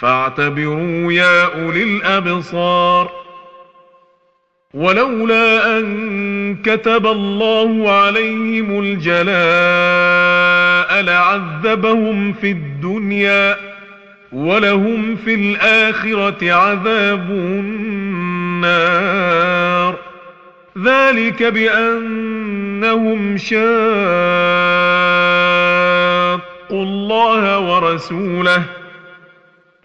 فاعتبروا يا أولي الأبصار. ولولا أن كتب الله عليهم الجلاء لعذبهم في الدنيا ولهم في الآخرة عذاب النار. ذلك بأنهم شاقوا الله ورسوله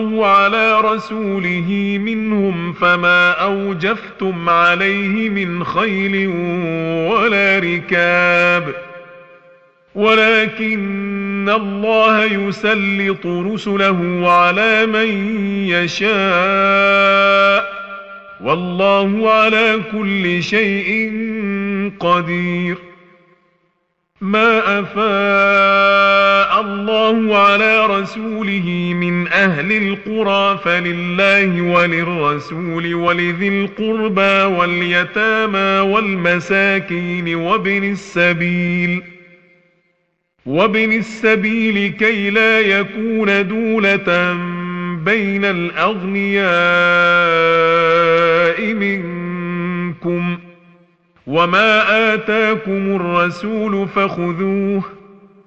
الله على رسوله منهم فما أوجفتم عليه من خيل ولا ركاب ولكن الله يسلط رسله على من يشاء والله على كل شيء قدير ما أفاء الله على رسوله من أهل القرى فلله وللرسول ولذي القربى واليتامى والمساكين وابن السبيل وابن السبيل كي لا يكون دولة بين الأغنياء منكم وما آتاكم الرسول فخذوه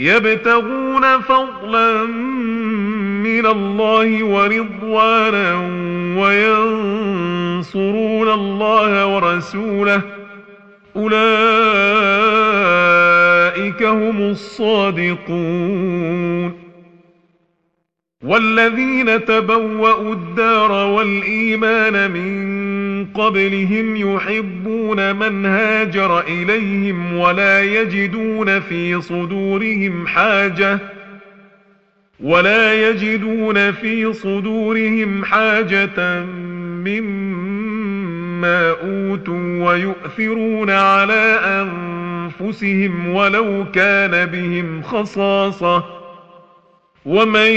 يبتغون فضلا من الله ورضوانا وينصرون الله ورسوله. أولئك هم الصادقون. والذين تبوأوا الدار والإيمان من قبلهم يحبون من هاجر إليهم ولا يجدون في صدورهم حاجة ولا يجدون في صدورهم حاجة مما أوتوا ويؤثرون على أنفسهم ولو كان بهم خصاصة ومن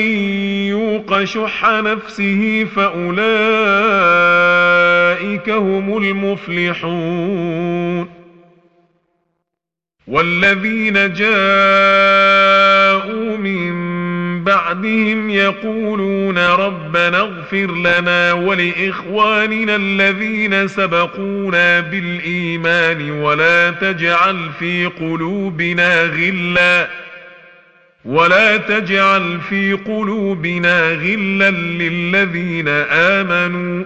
يوق شح نفسه فأولئك هم المفلحون والذين جاءوا من بعدهم يقولون ربنا اغفر لنا ولإخواننا الذين سبقونا بالإيمان ولا تجعل في قلوبنا غلا ولا تجعل في قلوبنا غلا للذين آمنوا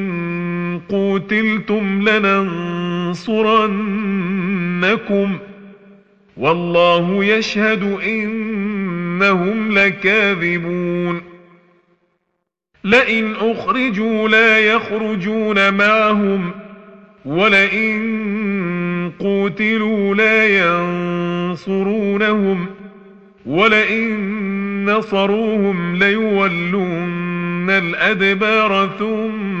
قوتلتم لننصرنكم ۖ والله يشهد إنهم لكاذبون لئن أخرجوا لا يخرجون معهم ولئن قوتلوا لا ينصرونهم ولئن نصروهم ليولون الأدبار ثم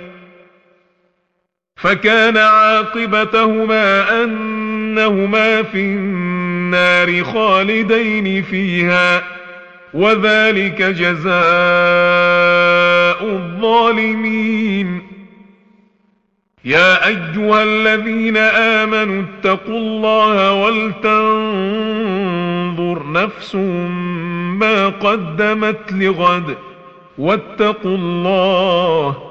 فكان عاقبتهما أنهما في النار خالدين فيها وذلك جزاء الظالمين. يا أيها الذين آمنوا اتقوا الله ولتنظر نفس ما قدمت لغد واتقوا الله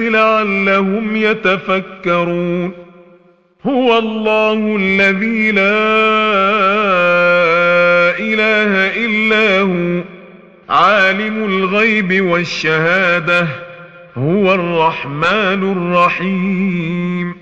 لعلهم يتفكرون. هو الله الذي لا إله إلا هو عالم الغيب والشهادة هو الرحمن الرحيم.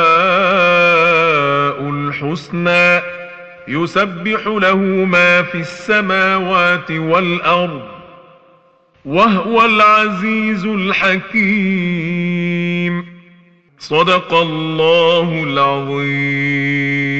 الحسنى يسبح له ما في السماوات والأرض وهو العزيز الحكيم. صدق الله العظيم.